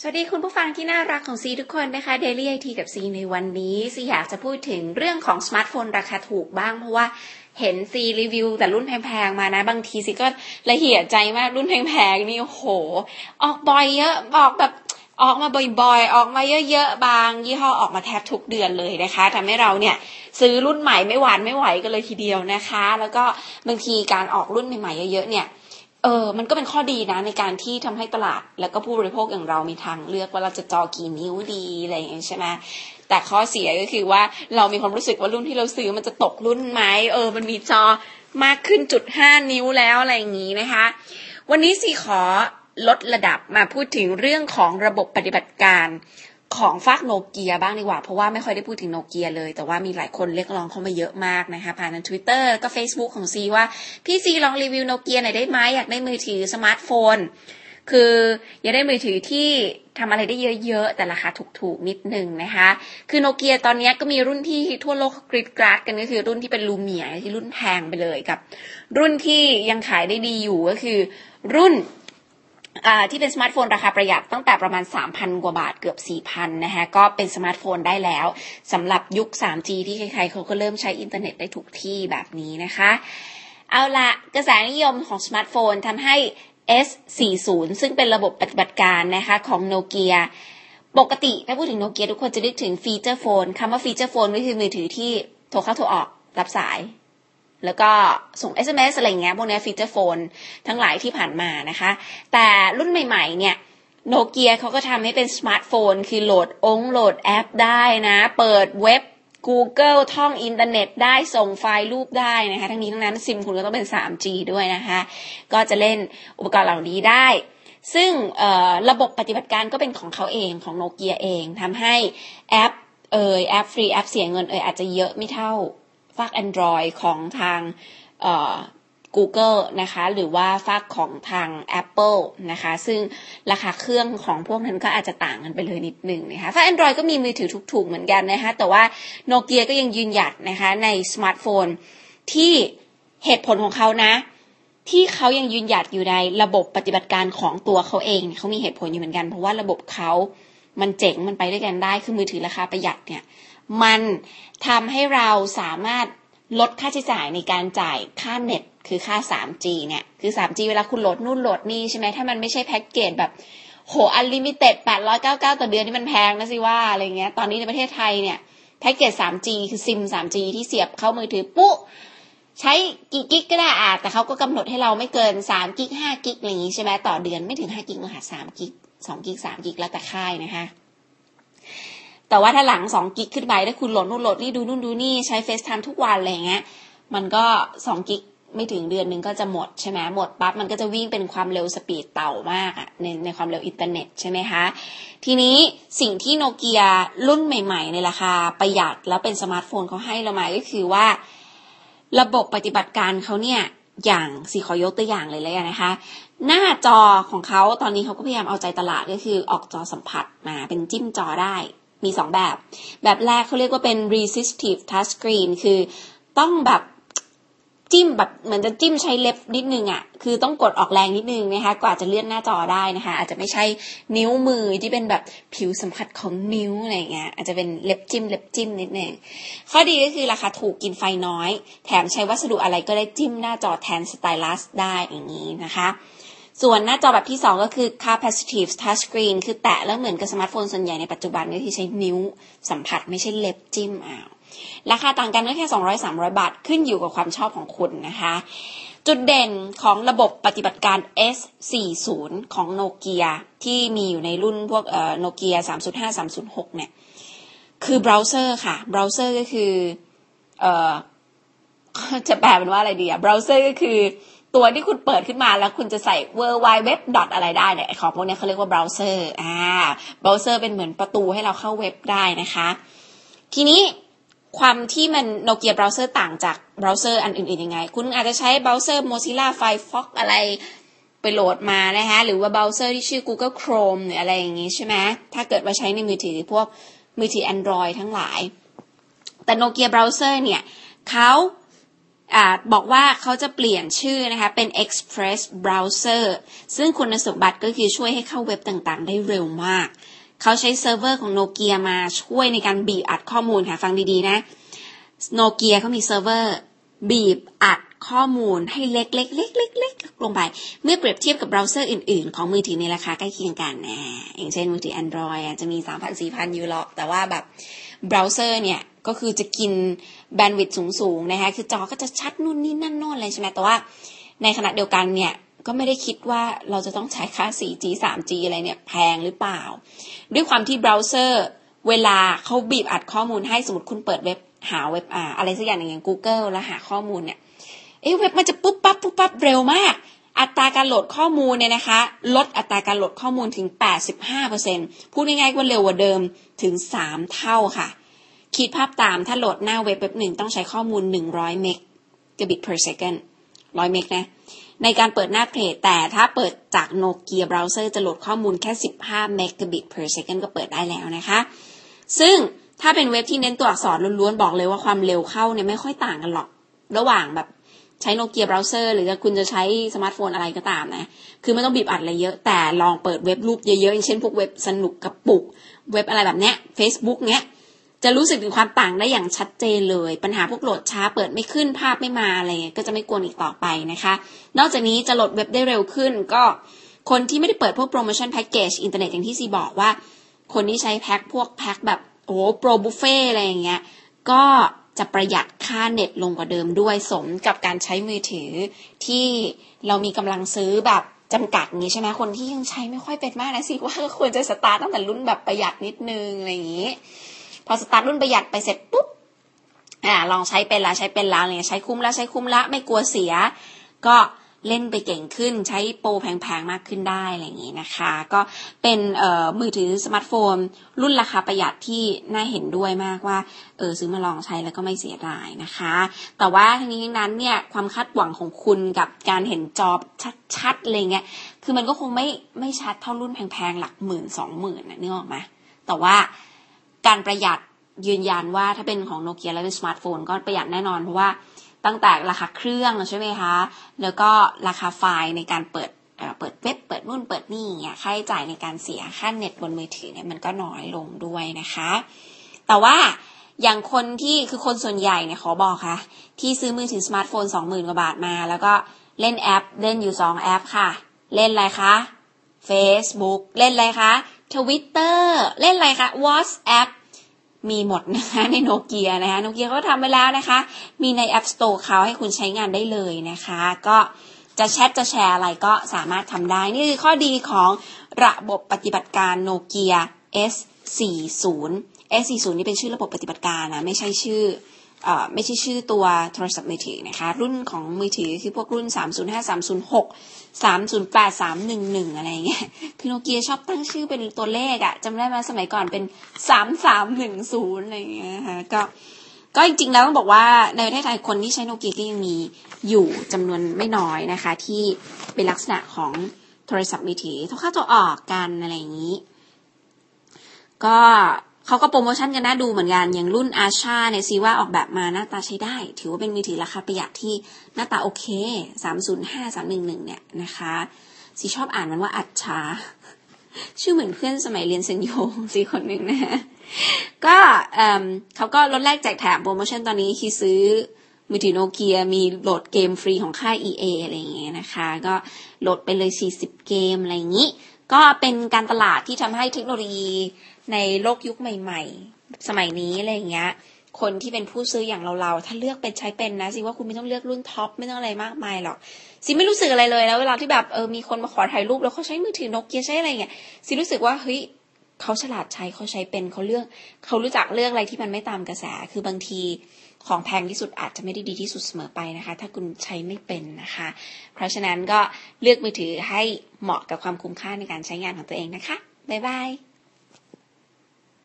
สวัสดีคุณผู้ฟังที่น่ารักของซีทุกคนนะคะ Daily IT กับซีในวันนี้ซีอยากจะพูดถึงเรื่องของสมาร์ทโฟนราคาถูกบ้างเพราะว่าเห็นซีรีวิวแต่รุ่นแพงๆมานะ บางทีซีก็ละเหี่ยใจมากรุ่นแพงๆนี่โอ้โห ออกบ่อยเยอะออกแบบออกมาบ่อยๆ ออกมาเยอะๆ บาง ยี่ห้อออกมาแทบทุกเดือนเลยนะคะทำให้เราเนี่ยซื้อรุ่นใหม่ไม่หวาดไม่ไหวกันเลยทีเดียวนะคะ แล้วก็บางทีการออกรุ่นใหม่ๆเยอะๆเนี่ย เออมันก็เป็นข้อดีนะ ในการที่ทำให้ตลาด แล้วก็ผู้บริโภคอย่างเรามีทางเลือกว่าเราจะจอกี่นิ้วดีอะไรอย่างเงี้ยใช่ไหมแต่ข้อเสียก็คือว่าเรามีความรู้สึกว่ารุ่นที่เราซื้อมันจะตกรุ่นไหมเออ มันมีจอมากขึ้นจุดห้านิ้วแล้วอะไรอย่างงี้นะคะ วันนี้สีขอลดระดับมาพูดถึงเรื่องของระบบปฏิบัติการ ของฟากโนเกียบ้างดีกว่า เพราะว่าไม่ค่อยได้พูดถึงโนเกียเลย แต่ว่ามีหลายคนเรียกร้องเข้ามาเยอะมากนะคะ ผ่านทาง Twitter ก็ Facebook ของซีว่า พี่ซีลองรีวิวโนเกียหน่อยได้ไหมอยากได้มือถือสมาร์ทโฟน คืออยากได้มือถือที่ทำอะไรได้เยอะๆ แต่ราคาถูกๆ นิดนึงนะคะ คือโนเกียตอนนี้ก็มีรุ่นที่ทั่วโลกกรี๊ดกร๊าดกันก็คือรุ่นที่เป็นลูเมียที่รุ่นแพงไปเลยกับ รุ่นที่ยังขายได้ดีอยู่ก็คือ รุ่น ที่เป็นสมาร์ทโฟนราคาประหยัดตั้งแต่ประมาณ 3,000 กว่าบาทเกือบ 4,000 นะคะก็เป็นสมาร์ทโฟนได้แล้วสำหรับยุค 3G ที่ใครๆเขาก็เริ่มใช้อินเทอร์เน็ตได้ถูกที่แบบนี้นะคะ เอาละกระแสนิยมของสมาร์ทโฟนทำให้ S40 ซึ่งเป็นระบบปฏิบัติการนะคะของโนเกียปกติถ้าพูดถึงโนเกียทุกคนจะนึกถึง feature phone คำว่า feature phone ก็คือมือถือที่โทรเข้าโทรออกรับสาย แล้วก็ส่ง SMS อะไรเงี้ยพวกนี้ feature phone ทั้งหลายที่ผ่านมานะคะ แต่รุ่นใหม่ๆ เนี่ยโนเกียเขาก็ทำให้เป็นสมาร์ทโฟน คือโหลดองโหลดแอปได้นะ เปิดเว็บ Google ท่องอินเทอร์เน็ตได้ส่งไฟล์รูปได้นะคะ ทั้งนี้ทั้งนั้นซิมคุณก็ต้องเป็น 3G ด้วยนะคะ ก็จะเล่นอุปกรณ์เหล่านี้ได้ ซึ่งระบบปฏิบัติการก็เป็นของเขาเองของโนเกียเองทำให้แอปเอยแอปฟรีแอปเสียเงินเอยอาจจะเยอะไม่เท่า ฝาก Android ของทาง Google นะคะหรือว่าฝากของทาง Apple นะคะซึ่งราคาเครื่องของพวกนั้นก็อาจจะต่างกันไปเลยนิดหนึ่งนะคะฝาก Android ก็มีมือถือถูกๆเหมือนกันนะคะแต่ว่าโนเกียก็ยังยืนหยัดนะคะในสมาร์ทโฟนที่เหตุผลของเขานะ ที่เขายังยืนหยัดอยู่ในระบบปฏิบัติการของตัวเขาเองเขามีเหตุผลอยู่เหมือนกัน เพราะว่าระบบเขามันเจ๋งมันไปด้วยกันได้คือมือถือราคาประหยัดเนี่ย มันทำให้เราสามารถลดค่าใช้จ่ายในการจ่ายค่าเน็ตคือค่า 3G เนี่ย คือ 3G เวลาคุณโหลดนู่นโหลดนี่ใช่ไหมถ้ามันไม่ใช่แพ็กเกจแบบโห unlimited 899ต่อเดือนนี่มันแพงนะสิว่าอะไรเงี้ย ตอนนี้ในประเทศไทยเนี่ยแพ็กเกจ 3G คือซิม 3G ที่เสียบเข้ามือถือปุ๊บใช้กี่กิกก็ได้อะแต่เขาก็กำหนดให้เราไม่เกิน3กิก5กิกอะไรอย่างงี้ใช่ไหมต่อเดือนไม่ถึง5กิกมาหา3กิก2กิก3กิกแล้วแต่ค่ายนะคะ แต่ว่าถ้าหลังสองกิกขึ้นไปถ้าคุณโหลดนู่นโหลดนี่ดูนู่นดูนี่ใช้ FaceTime ทุกวันอะไรเงี้ย มันก็สองกิกไม่ถึงเดือนนึงก็จะหมดใช่ไหมหมดปั๊บมันก็จะวิ่งเป็นความเร็ว speed เต่ามากอะในในความเร็วอินเทอร์เน็ตใช่ไหมคะ ทีนี้สิ่งที่โนเกียรุ่นใหม่ ๆ ในราคาประหยัดแล้วเป็นสมาร์ทโฟนเขาให้เรามาก็คือว่า ระบบปฏิบัติการเขาเนี่ยอย่างสีขอยกตัวอย่างเลยเลยนะคะ หน้าจอของเขาตอนนี้เขาก็พยายามเอาใจตลาดก็คือออกจอสัมผัสมาเป็นจิ้มจอได้ มีสองแบบ แบบแรกเขาเรียกว่าเป็น resistive touch screen คือต้องแบบจิ้มแบบเหมือนจะจิ้มใช้เล็บนิดนึงอะ่ะ คือต้องกดออกแรงนิดนึงนะคะ กว่าจะเลื่อนหน้าจอได้นะคะ อาจจะไม่ใช่นิ้วมือที่เป็นแบบผิวสัมผัสของนิ้วอะไรเงี้ย อาจจะเป็นเล็บจิ้มเล็บจิ้มนิดนึง ข้อดีก็คือราคาถูกกินไฟน้อย แถมใช้วัสดุอะไรก็ได้จิ้มหน้าจอแทนสไตลัสได้อย่างนี้นะคะ ส่วนหน้าจอแบบที่ 2 ก็คือ capacitive touch screen คือแตะแล้วเหมือนกับสมาร์ทโฟนส่วนใหญ่ในปัจจุบันก็คือใช้นิ้วสัมผัสไม่ใช่เล็บจิ้มอ้าวราคาต่างกันก็แค่ 200-300 บาท ขึ้นอยู่กับความชอบของคุณนะคะ จุดเด่นของระบบปฏิบัติการ S40 ของโนเกียที่มีอยู่ในรุ่นพวกเอ่อโนเกีย305 306 เนี่ย คือเบราว์เซอร์ค่ะ เบราว์เซอร์ก็คือ เอ่อ จะแปลเป็นว่าอะไรดีอะเบราว์เซอร์ก็คือ ตัวที่คุณเปิดขึ้นมาแล้วคุณจะใส่ w w w อะไรได้เนี่ยของพวกนี้เขาเรียกว่าเบราว์เซอร์อ่าเบราว์เซอร์เป็นเหมือนประตูให้เราเข้าเว็บได้นะคะ ทีนี้ความที่มันโนเกียเบราว์เซอร์ต่างจากเบราว์เซอร์อันอื่นๆยังไง คุณอาจจะใช้เบราว์เซอร์ Mozilla Firefox อะไรไปโหลดมานะคะหรือว่าเบราว์เซอร์ที่ชื่อ Google Chrome หรืออะไรอย่างงี้ใช่ไหมถ้าเกิดว่าใช้ในมือถือพวกมือถือ Android ทั้งหลาย แต่โนเกียเบราว์เซอร์เนี่ยเขา บอกว่าเขาจะเปลี่ยนชื่อนะคะเป็น Express Browser ซึ่งคุณสมบัติก็คือช่วยให้เข้าเว็บต่างๆ ได้เร็วมาก เขาใช้เซิร์ฟเวอร์ของโนเกียมาช่วยในการบีบอัดข้อมูลค่ะฟังดีๆนะโนเกียเขามีเซิร์ฟเวอร์บีบอัดข้อมูลให้เล็กๆเล็กๆลงไป เมื่อเปรียบเทียบกับเบราว์เซอร์อื่นๆ ของมือถือในราคาใกล้เคียงกันนะอย่างเช่นมือถือ Android จะมี 3,000 4,000 ยูโรแต่ว่าแบบเบราว์เซอร์เนี่ย ก็คือจะกินแบนด์วิดต์สูงๆนะคะคือจอก็จะชัดนู่นนี่นั่นโน่นอะไรใช่ไหมแต่ว่าในขณะเดียวกันเนี่ยก็ไม่ได้คิดว่าเราจะต้องใช้ค่า 4G 3G อะไรเนี่ยแพงหรือเปล่า ด้วยความที่เบราว์เซอร์เวลาเขาบีบอัดข้อมูลให้สมมติคุณเปิดเว็บหาเว็บอ่าอะไรสักอย่างอย่าง Google แล้วหาข้อมูลเนี่ยเอ๊ะเว็บมันจะปุ๊บปั๊บปุ๊บปั๊บเร็วมาก อัตราการโหลดข้อมูลเนี่ยนะคะ ลดอัตราการโหลดข้อมูลถึง 85%พูดง่ายๆว่าเร็วกว่าเดิมถึง 3 เท่าค่ะ คิดภาพตามถ้าโหลดหน้าเว็บเว็บหนึ่งต้องใช้ข้อมูล 100 เมกะบิต per second 100 เมกนะ ในการเปิดหน้าเพจแต่ถ้าเปิดจากโนเกียเบราว์เซอร์จะโหลดข้อมูลแค่ 15 เมกะบิต per second ก็เปิดได้แล้วนะคะ ซึ่งถ้าเป็นเว็บที่เน้นตัวอักษรล้วนๆ บอกเลยว่าความเร็วเข้าเนี่ยไม่ค่อยต่างกันหรอก ระหว่างแบบใช้โนเกียเบราว์เซอร์หรือคุณจะใช้สมาร์ทโฟนอะไรก็ตามนะ คือไม่ต้องบีบอัดอะไรเยอะ แต่ลองเปิดเว็บรูปเยอะๆอย่างเช่นพวกเว็บสนุกกระปุก เว็บอะไรแบบเนี้ย Facebook เนี้ย จะรู้สึกถึงความต่างได้อย่างชัดเจนเลย ปัญหาพวกโหลดช้าเปิดไม่ขึ้นภาพไม่มาอะไรเงี้ยก็จะไม่กวนอีกต่อไปนะคะ นอกจากนี้จะโหลดเว็บได้เร็วขึ้น ก็คนที่ไม่ได้เปิดพวกโปรโมชั่นแพ็กเกจอินเทอร์เน็ตอย่างที่ซีบอกว่า คนที่ใช้แพ็คพวกแพ็คแบบโอ้โปรบุฟเฟ่อะไรอย่างเงี้ยก็จะประหยัดค่าเน็ตลงกว่าเดิมด้วยสมกับการใช้มือถือที่เรามีกำลังซื้อแบบจำกัดนี้ใช่ไหมคนที่ยังใช้ไม่ค่อยเป็นมากนะสิว่าควรจะสตาร์ตตั้งแต่รุ่นแบบประหยัดนิดนึงอะไรอย่างนี้ พอสตาร์ทรุ่นประหยัดไปเสร็จปุ๊บอ่าลองใช้เป็นละใช้เป็นละเนี่ยใช้คุ้มละใช้คุ้มละไม่กลัวเสีย ก็เล่นไปเก่งขึ้นใช้โปรแพงๆมากขึ้นได้อะไรอย่างนี้นะคะ ก็เป็นมือถือสมาร์ทโฟนรุ่นราคาประหยัดที่น่าเห็นด้วยมากว่าเออซื้อมาลองใช้แล้วก็ไม่เสียดายนะคะ แต่ว่าทั้งนี้ทั้งนั้นเนี่ยความคาดหวังของคุณกับการเห็นจอชัดๆอะไรเงี้ยคือมันก็คงไม่ไม่ชัดเท่ารุ่นแพงๆหลักหมื่นสองหมื่นนะนึกออกไหมแต่ว่า การประหยัดยืนยันว่าถ้าเป็นของโนเกียและเป็นสมาร์ทโฟนก็ประหยัดแน่นอนเพราะว่าตั้งแต่ราคาเครื่องใช่ไหมคะ แล้วก็ราคาไฟล์ในการเปิดเปิดเว็บเปิดนู่นเปิดนี่เนี่ยค่าใช้จ่ายในการเสียค่าเน็ตบนมือถือเนี่ยมันก็น้อยลงด้วยนะคะ แต่ว่าอย่างคนที่คือคนส่วนใหญ่เนี่ยขอบอกค่ะ ที่ซื้อมือถือสมาร์ทโฟนสองหมื่นกว่าบาทมา แล้วก็เล่นแอป เล่นอยู่สองแอปค่ะ เล่นอะไรคะ Facebook เล่นอะไรคะ Twitter เล่นอะไรคะ WhatsApp มีหมดนะคะในโนเกียนะคะโนเกียเขาทำไปแล้วนะคะ มีใน App Store เขาให้คุณใช้งานได้เลยนะคะ ก็จะแชทจะแชร์อะไรก็สามารถทำได้ นี่คือข้อดีของระบบปฏิบัติการโนเกีย S40 S40 นี่เป็นชื่อระบบปฏิบัติการนะ ไม่ใช่ชื่อ ไม่ใช่ชื่อตัวโทรศัพท์มือถือนะคะ รุ่นของมือถือคือพวกรุ่น 305 306 308 311 อะไรเงี้ยคือโนเกียชอบตั้งชื่อเป็นตัวเลขอะจำได้ไหมสมัยก่อนเป็น 3310 อะไรเงี้ยค่ะก็ก็จริงๆแล้วต้องบอกว่าในประเทศไทยคนที่ใช้โนเกียก็ยังมีอยู่จำนวนไม่น้อยนะคะ ที่เป็นลักษณะของโทรศัพท์มือถือโทรเข้าตัวออกกันอะไรอย่างนี้ ก็ เขาก็โปรโมชั่นกันน่าดูเหมือนกัน อย่างรุ่นอาชาเนี่ยซีว่าออกแบบมาหน้าตาใช้ได้ ถือว่าเป็นมือถือราคาประหยัดที่หน้าตาโอเคสามศูนย์ห้าสามหนึ่งหนึ่งเนี่ยนะคะซีชอบอ่านมันว่าอัจฉาชื่อเหมือนเพื่อนสมัยเรียนเซนโยซีคนหนึ่งนะก็เขาก็ลดแลกแจกแถมโปรโมชั่นตอนนี้คือซื้อมือถือโนเกียมีโหลดเกมฟรีของค่าย EA อะไรอย่างเงี้ยนะคะ ก็โหลดไปเลย 40 เกมอะไรอย่างนี้ ก็เป็นการตลาดที่ทำให้เทคโนโลยีในโลกยุคใหม่ ๆ สมัยนี้อะไรอย่างเงี้ย คนที่เป็นผู้ซื้ออย่างเราๆ ถ้าเลือกเป็นใช้เป็นนะสิว่าคุณไม่ต้องเลือกรุ่นท็อปไม่ต้องอะไรมากมายหรอกสิไม่รู้สึกอะไรเลยแล้วเวลาที่แบบเออมีคนมาขอถ่ายรูปแล้วเขาใช้มือถือโนเกียใช้อะไรเงี้ยสิรู้สึกว่าเฮ้ย เขาฉลาดใช้เขาใช้เป็นเขาเลือกเขารู้จักเลือกอะไรที่มันไม่ตามกระแส คือบางทีของแพงที่สุดอาจจะไม่ได้ดีที่สุดเสมอไปนะคะ ถ้าคุณใช้ไม่เป็นนะคะ เพราะฉะนั้นก็เลือกมือถือให้เหมาะกับความคุ้มค่าในการใช้งานของตัวเองนะคะบ๊ายบาย